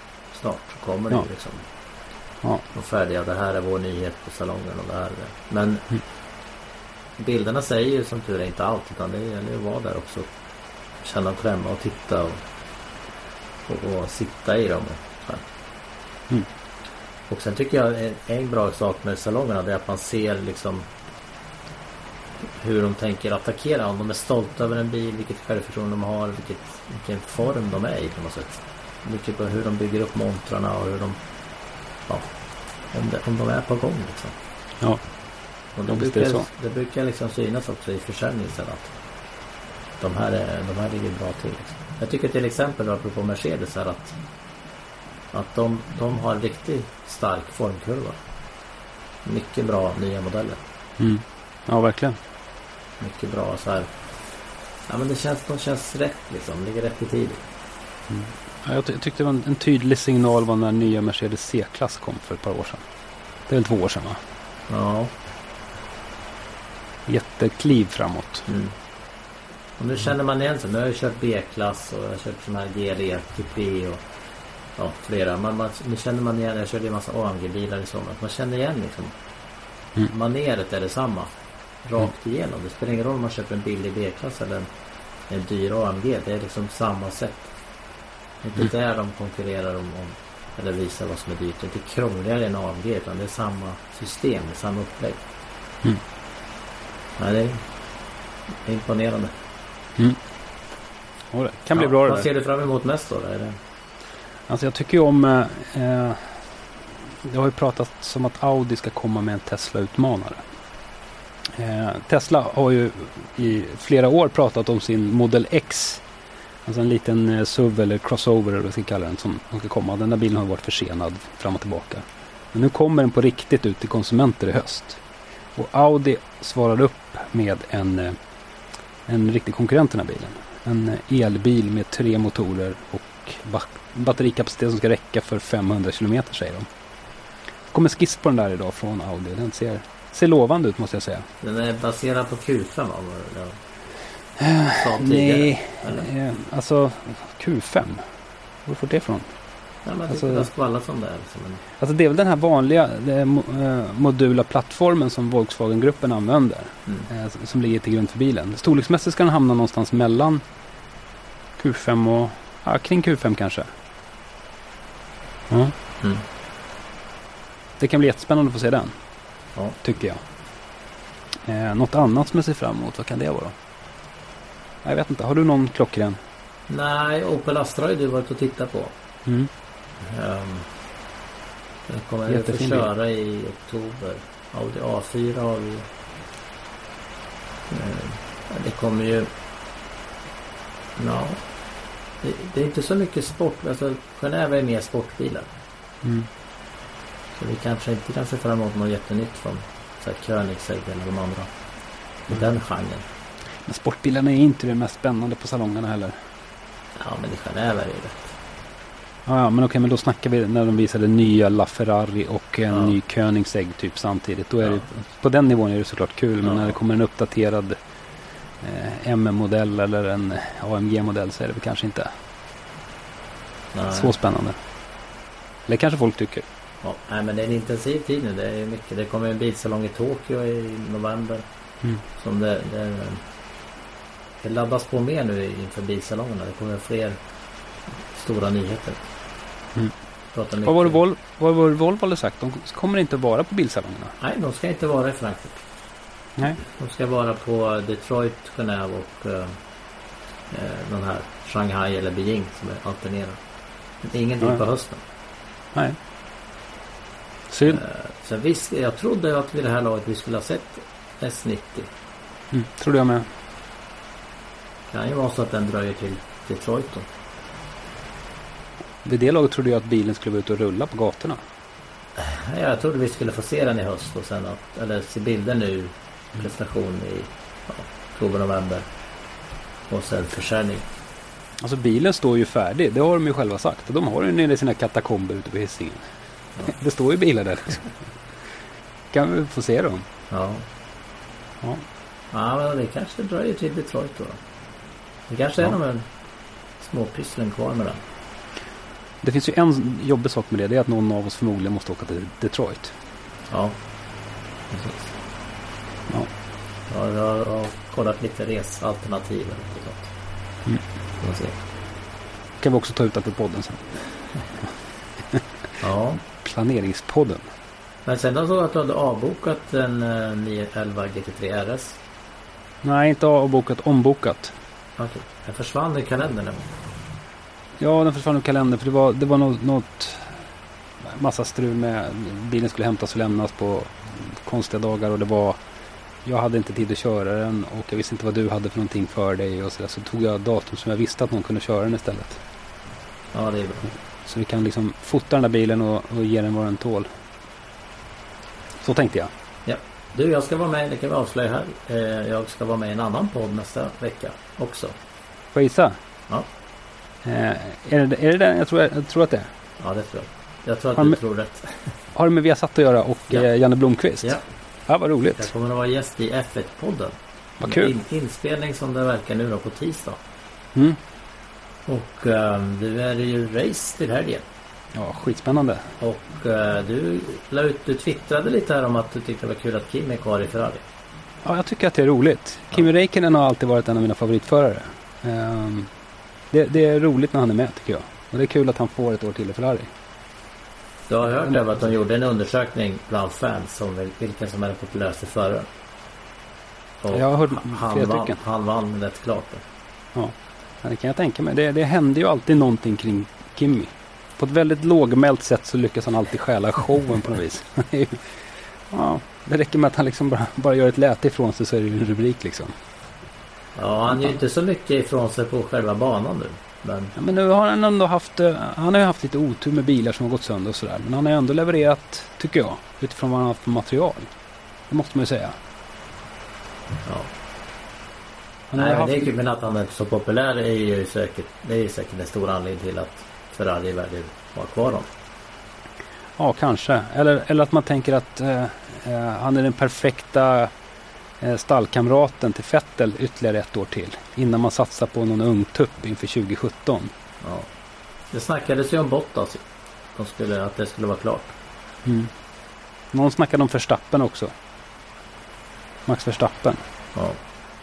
Snart så kommer det Ja. ju liksom. Ja. Och färdiga. Det här är vår nyhet på salongen och det här är det. Men Mm. Bilderna säger ju som tur är inte allt. Utan det gäller ju att vara där också. Känna och klämma och titta och, och, och sitta i dem. Och. Mm. och sen tycker jag en, en bra sak med salongerna det är att man ser liksom hur de tänker attackera. Om de är stolta över en bil, vilket självförtroende de har, vilket, vilken form de är i på något sätt. Mycket på hur de bygger upp montrarna och hur de... Ja, om, det, om de är på gång liksom. Ja. Och det, är det brukar, så. det brukar liksom synas också i försäljningen sen att de här, är, de här ligger bra till. Liksom. Jag tycker till exempel apropå Mercedes här att att de, de har en riktigt stark formkurva. Mycket bra nya modeller. Mm. Ja, verkligen. Mycket bra så här. Ja men det känns, de känns rätt liksom. Ligger rätt i tid. Ja, jag, ty- jag tyckte det var en, en tydlig signal var när nya Mercedes C-klass kom för ett par år sedan. Det är väl två år sedan va? Ja. Jättekliv framåt. Mm. Och nu känner man igen sig. Nu har jag kört B-klass och jag har kört sån här GLE, Coupé och ja, flera. Man, man, nu känner man igen. Jag körde en massa AMG-bilar i somras. Man känner igen liksom. Mm. Maneret är detsamma. Rakt igenom. Det spelar ingen roll om man köper en billig B-klass eller en, en dyr AMG. Det är liksom samma sätt. Det är inte där de konkurrerar om, om eller visar vad som är dyrt. Det är inte krångligare än AMG utan det är samma system, det är samma upplägg. Mm. Nej, det är, imponerande. Och det kan bli Ja, bra det Vad där. ser du fram emot mest då? Är det... Alltså jag tycker ju om... Eh, eh, det har ju pratats om att Audi ska komma med en Tesla-utmanare. Eh, Tesla har ju i flera år pratat om sin Model X. Alltså en liten eh, SUV eller crossover eller vad vi ska kalla den som, som ska komma. Den där bilen har varit försenad fram och tillbaka. Men nu kommer den på riktigt ut till konsumenter i höst. Och Audi svarar upp med en, eh, en riktig konkurrent till den här bilen. en elbil med tre motorer och ba- batterikapacitet som ska räcka för 500 kilometer säger de. Det kom en skiss på den där idag från Audi. Den ser, ser lovande ut måste jag säga. Den är baserad på Q5 va? Tidigare? Nej, Eller? eh, alltså Q5. Var fått det ifrån? Ja, jag alltså- det skvallrat om det. här, Liksom. Alltså det är väl den här vanliga eh, modula plattformen som Volkswagen-gruppen använder. mm. eh, som ligger till grund för bilen. Storleksmässigt ska den hamna någonstans mellan Q5 och ja, kring Q5 kanske. Ja. Mm. Det kan bli jättespännande att få se den. Ja. Tycker jag. Eh, något annat som jag ser fram emot, vad kan det vara? Jag vet inte, har du någon klockren? Nej, Opel Astra har ju du varit och tittat på. Mm. Den kommer jag få köra i oktober. Audi A4 har vi. Ehm, det kommer ju... Ja. Det, det är inte så mycket sport. Alltså Genève är mer sportbilar. Mm. Så vi kanske inte kan se fram emot något jättenytt från så här, Koenigsegg eller de andra. I Mm. den genren. Men sportbilarna är inte det mest spännande på salongerna heller. Ja men i Genève är det ju rätt. Ja, ja men okej, men då snackar vi när de visade nya LaFerrari och en Ja. ny Koenigsegg typ samtidigt. Då är Ja. det, på den nivån är det såklart kul. Men när det kommer en uppdaterad eh, MM-modell eller en AMG-modell så är det väl kanske inte Nej. så spännande. Eller kanske folk tycker. Ja, nej, men det är en intensiv tid nu. Det är mycket. Det kommer en bilsalong i Tokyo i november. Mm. Som det, det, det laddas på mer nu inför bilsalongerna. Det kommer fler stora nyheter. Mm. Vad var det Vol- vad var Volvo hade sagt? De kommer inte vara på bilsalongerna. Nej, de ska inte vara i Frankfurt. Nej. De ska vara på Detroit, Genève och eh, eh, den här Shanghai eller Beijing som är alternerar. Ingenting Nej. på hösten. Nej. Synd. Eh, så visst, jag trodde att vid det här laget vi skulle ha sett S90. Mm, trodde jag med. Kan ju vara så att den dröjer till Detroit då. Vid det laget trodde jag att bilen skulle vara ute och rulla på gatorna. Jag trodde vi skulle få se den i höst och sen att, eller se bilder nu. Prestation i ja, oktober, november. Och sen försäljning. Alltså bilen står ju färdig. Det har de ju själva sagt. De har den nere i sina katakomber ute på Hisingen. Ja. Det står ju bilar där. kan vi få se dem. Ja. Ja. Ja, men det kanske dröjer till Detroit då. Det kanske är Ja. de här småpysslen kvar med den. Det finns ju en jobbig sak med det. Det är att någon av oss förmodligen måste åka till Detroit. Ja. Precis. Ja. Ja, jag har, kollat lite resalternativ. sånt. Mm. Kan vi också ta ut det på podden sen. Ja. Planeringspodden. Men sen såg jag att du hade avbokat en eh, 911 GT3 RS. Nej, inte avbokat, ombokat. Okej. Den försvann i kalendern. Ja, den försvann ur kalendern för det var, det var något, något massa strul med bilen skulle hämtas och lämnas på konstiga dagar och det var jag hade inte tid att köra den och jag visste inte vad du hade för någonting för dig och så, där. så tog jag datum som jag visste att någon kunde köra den istället. Ja, det är bra. Så vi kan liksom fota den där bilen och, och ge den vad den tål. Så tänkte jag. Du, jag ska vara med, det kan vi avslöja här. Eh, Jag ska vara med i en annan podd nästa vecka också. Får jag gissa? Ja. Eh, är, det, är det den? Jag tror, jag tror att det är. Ja, det tror jag. Jag tror att Har du med- tror rätt. Har det med Viasat att göra och Ja. eh, Janne Blomqvist? Ja. Ja, vad Jag roligt. kommer att vara gäst i F1-podden. Vad kul. In, inspelning som det verkar nu då på tisdag. Mm. Och eh, du är ju race till helgen. Ja, skitspännande. Och eh, du la ut, du twittrade lite här om att du tyckte det var kul att Kim är kvar i Ferrari. Ja, jag tycker att det är roligt. Kimi Räikkönen har alltid varit en av mina favoritförare. Ehm, det, det är roligt när han är med tycker jag. Och det är kul att han får ett år till i Ferrari. Du har hört över att de gjorde en undersökning bland fans om vil- vilken som är den populäraste föraren. Och Jag har hört han, vann, han vann rätt klart. då. Ja, det kan jag tänka mig. Det, det händer ju alltid någonting kring Kimi. På ett väldigt lågmält sätt så lyckas han alltid stjäla showen på något vis. Ja, det räcker med att han liksom bara, bara gör ett läte ifrån sig så är det ju en rubrik liksom. Ja, han gör inte så mycket ifrån sig på själva banan nu. Men Ja, men nu har han ändå haft, eh, han har ju haft lite otur med bilar som har gått sönder och sådär. Men han har ju ändå levererat, tycker jag, utifrån vad han har haft för material. Det måste man ju säga. ja. Han Nej, ju haft- det är kul, men att han är så populär är ju säkert, det är ju säkert en stor anledning till att Ferrari väljer att ha kvar honom. Ja, kanske. Eller, eller att man tänker att eh, eh, han är den perfekta stallkamraten till Vettel ytterligare ett år till. Innan man satsar på någon ung tupp inför 2017. Ja. Det snackades ju om Bottas. De skulle, att det skulle vara klart. Mm. Någon snackade om Verstappen också. Max Verstappen. Ja.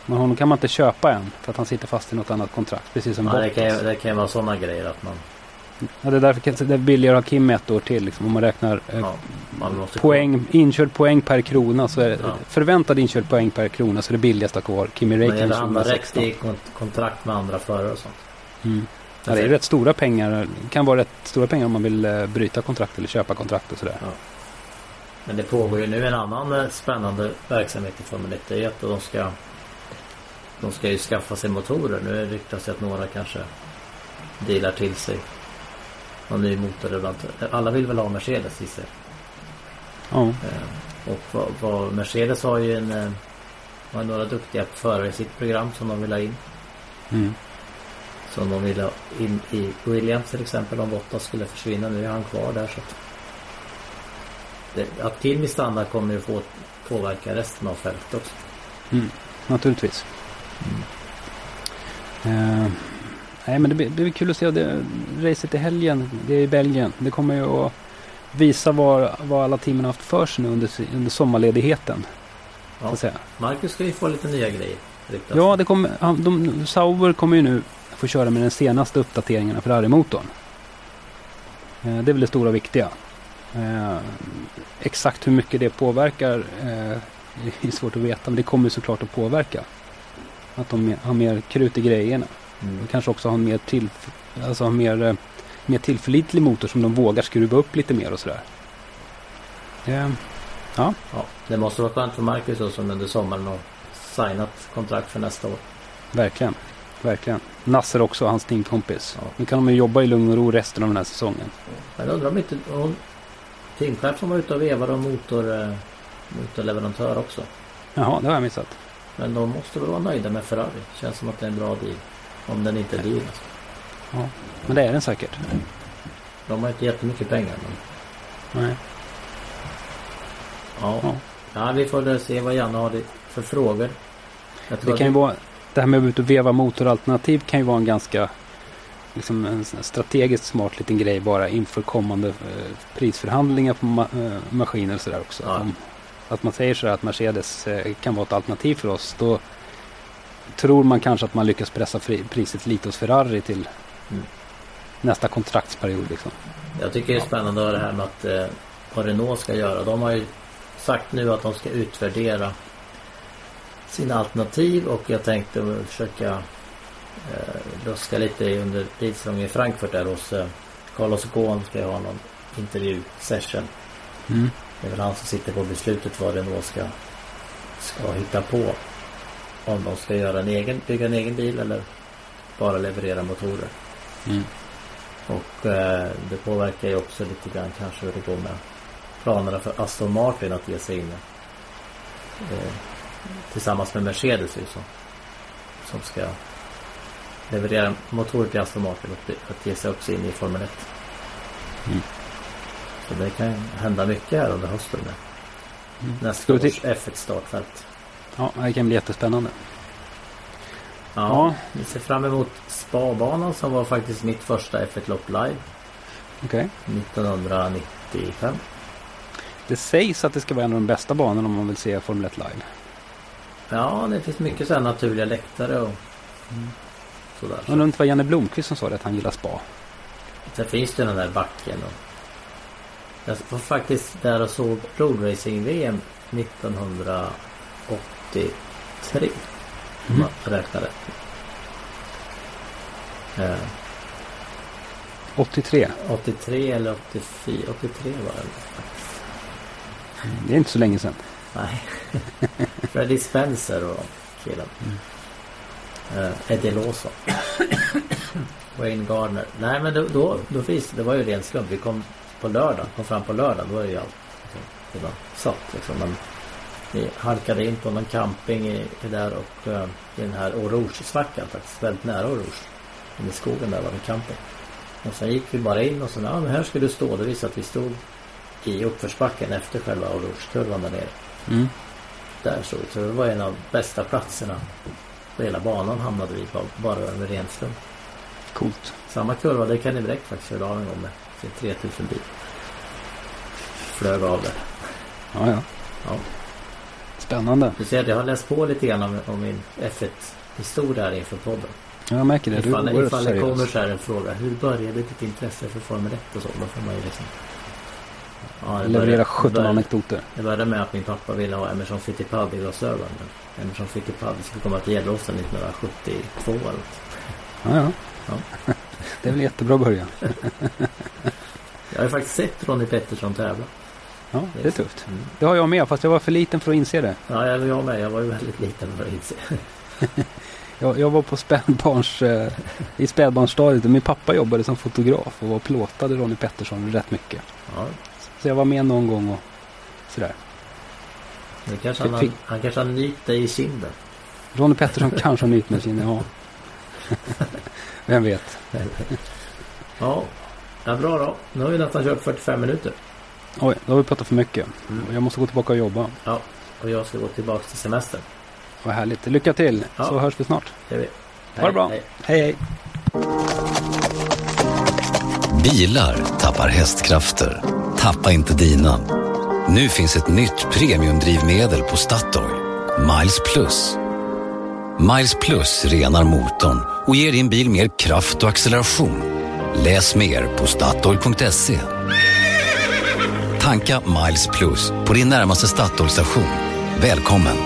Men honom kan man inte köpa än för att han sitter fast i något annat kontrakt. Precis som Ja, det, Bottas. kan, ju- det kan ju vara sådana grejer att man, Ja, det är därför det är billigare att ha Kim ett år till. Liksom, om man räknar eh, ja, man poäng, inkörd poäng per krona. Så är det, Ja. Förväntad inkörd poäng per krona så är det billigast att ha kvar Kimi Men det Räikkönen att hamna rätt 2016. i kont- kontrakt med andra förare och sånt. Mm. Ja, det är rätt stora pengar. Det kan vara rätt stora pengar om man vill eh, bryta kontrakt eller köpa kontrakt och sådär. Men det pågår ju nu en annan eh, spännande verksamhet i Formel 1. Det är att de ska De ska ju skaffa sig motorer. Nu ryktas det att några kanske delar till sig någon ny motorleverantör. Alla vill väl ha Mercedes i sig. Ja. Eh, Och vad, vad Mercedes har ju en eh, har några duktiga förare i sitt program som de vill ha in. Mm. Som de vill ha in i Williams till exempel om Bottas skulle försvinna. Nu är han kvar där så att det, Att Kimi stannar kommer ju få påverka resten av fältet också. Mm. Naturligtvis. Eh, nej men det blir, det blir kul att se det, racet i helgen. Det är i Belgien. Det kommer ju att visa vad, vad alla teamen har haft för sig nu under, under sommarledigheten. Så Ja. säga. Marcus ska ju få lite nya grejer. ryktas Ja, det kommer, han- de, Sauber kommer ju nu få köra med den senaste uppdateringen av Ferrari-motorn. Eh, det är väl det stora och viktiga. Eh, exakt hur mycket det påverkar eh, är svårt att veta, men det kommer såklart att påverka. Att de har mer krut i grejerna. Mm. De kanske också har en mer, till, alltså mer, eh, mer tillförlitlig motor som de vågar skruva upp lite mer och sådär. Eh, Ja, det måste vara skönt för Marcus då, som under sommaren har signat kontrakt för nästa år. verkligen, verkligen. Nasser också, hans teamkompis. Ja. Nu kan de ju jobba i lugn och ro resten av den här säsongen. Men undrar om inte hon, teamchefen var ute och vevade om motor, eh, motorleverantör också. Jaha, det har jag missat. Men de måste väl vara nöjda med Ferrari. Känns som att det är en bra deal. Om den inte är deal. Alltså. Men det är den säkert. De har inte jättemycket pengar. Men, Nej. ja. Ja. Ja. vi får väl se vad Janne har för frågor. Det kan ju vara, det här med att gå ut och veva motoralternativ kan ju vara en ganska liksom en strategiskt smart liten grej bara inför kommande eh, prisförhandlingar på ma- eh, maskiner och sådär också. Ja. Om, att man säger sådär att Mercedes eh, kan vara ett alternativ för oss. Då tror man kanske att man lyckas pressa priset lite hos Ferrari till Mm. nästa kontraktsperiod. Liksom. Jag tycker det är spännande det här med att eh, vad Renault ska göra. De har ju sagt nu att de ska utvärdera sina alternativ och jag tänkte försöka eh, luska lite under bilsalongen i Frankfurt där hos eh, Carlos Ghosn ska jag ha någon intervju-session. Mm. Det är väl han som sitter på beslutet vad Renault ska, ska hitta på. Om de ska göra en egen, bygga en egen bil eller bara leverera motorer. Mm. Och eh, det påverkar ju också lite grann kanske hur det går med planerna för Aston Martin att ge sig in eh, tillsammans med Mercedes ju som, som ska leverera motorer till Aston Martin och att ge sig också in i Formel 1. Mm. Så det kan hända mycket här under hösten med Mm. nästa års till- F1 startfält. Ja, det kan bli jättespännande. Ja, Ja. vi ser fram emot Spabanan som var faktiskt mitt första F1-lopp live Okej. 1995. Det sägs att det ska vara en av de bästa banorna om man vill se Formel 1 live. Ja, det finns mycket sådana naturliga läktare och sådär. Jag undrar inte vad Janne Blomqvist som sa det, att han gillar spa. Sen finns det den där backen. Och jag var faktiskt där och såg roadracing-VM 1983. Om man räknar rätt. Eh, 83. 83 eller 84. 83 var det. Det är inte så länge sedan. Nej. Freddie Spencer och killen. Eh, Eddie Lawson. Wayne Gardner. Nej men då, då, då finns det var ju ren slump. Vi kom på lördag. Kom fram på lördag. Då är ju allt liksom, redan satt liksom. Men Vi halkade in på någon camping i, i där och uh, i den här Oroge-svackan faktiskt. Väldigt nära Oroge. Inne i skogen där var det camping. Och sen gick vi bara in och så ja men här ska du stå. Det visade att vi stod i uppförsbacken efter själva Oroge-kurvan där nere. Mm. Där stod. Så det var en av bästa platserna på hela banan hamnade vi på bara över ren slump. Coolt. Samma kurva, det kan ni direkt faktiskt köra av en gång med sin 3000 bil. Flög av där. Ja, ja. Ja. Spännande. Du ser jag har läst på lite grann om, om min F1 historia här inför podden. Ja, jag märker det. Du Ifall, är oerhört ifall det kommer så här en fråga. Hur började ditt intresse för Formel 1 och så? Då får man ju liksom... Ja, Leverera började- 17 började- anekdoter. Det började med att min pappa ville ha Emerson Fittipaldi-glasögon. Men Emerson Fittipaldi skulle komma till Gäddåsen 1972 eller något. Ja, ja. Ja. Det är väl jättebra början. Jag har ju faktiskt sett Ronnie Pettersson tävla. Ja, det är tufft. Mm. Det har jag med, fast jag var för liten för att inse det. Ja, jag, med. Jag var ju väldigt liten för att inse. Jag, jag var på spädbarns, eh, i spädbarnsstadiet och min pappa jobbade som fotograf och var plåtade Ronnie Pettersson rätt mycket. Ja, Så jag var med någon gång och sådär. nu kanske han, Fick- han kanske har nytt dig i kinden. Ronnie Pettersson kanske har nytt med sin, ja. Vem vet. Ja, ja bra då. Nu har vi nästan kört 45 minuter. Oj, då har vi pratat för mycket. Mm. Jag måste gå tillbaka och jobba. Ja, och jag ska gå tillbaka till semestern. Vad härligt. Lycka till, Ja. så hörs vi snart. Det vi. Ha det bra. hej. Hej, hej. Bilar tappar hästkrafter. Tappa inte dina. Nu finns ett nytt premiumdrivmedel på Statoil. Miles Plus. Miles Plus renar motorn och ger din bil mer kraft och acceleration. Läs mer på Statoil.se. Tanka Miles Plus på din närmaste Statoil-station. Välkommen!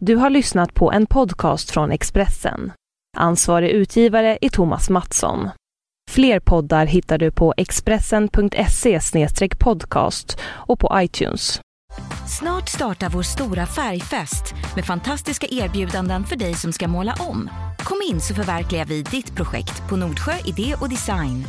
Du har lyssnat på en podcast från Expressen. Ansvarig utgivare är Thomas Mattsson. Fler poddar hittar du på expressen.se podcast och på iTunes. Snart startar vår stora färgfest med fantastiska erbjudanden för dig som ska måla om. Kom in så förverkligar vi ditt projekt på Nordsjö Idé och Design.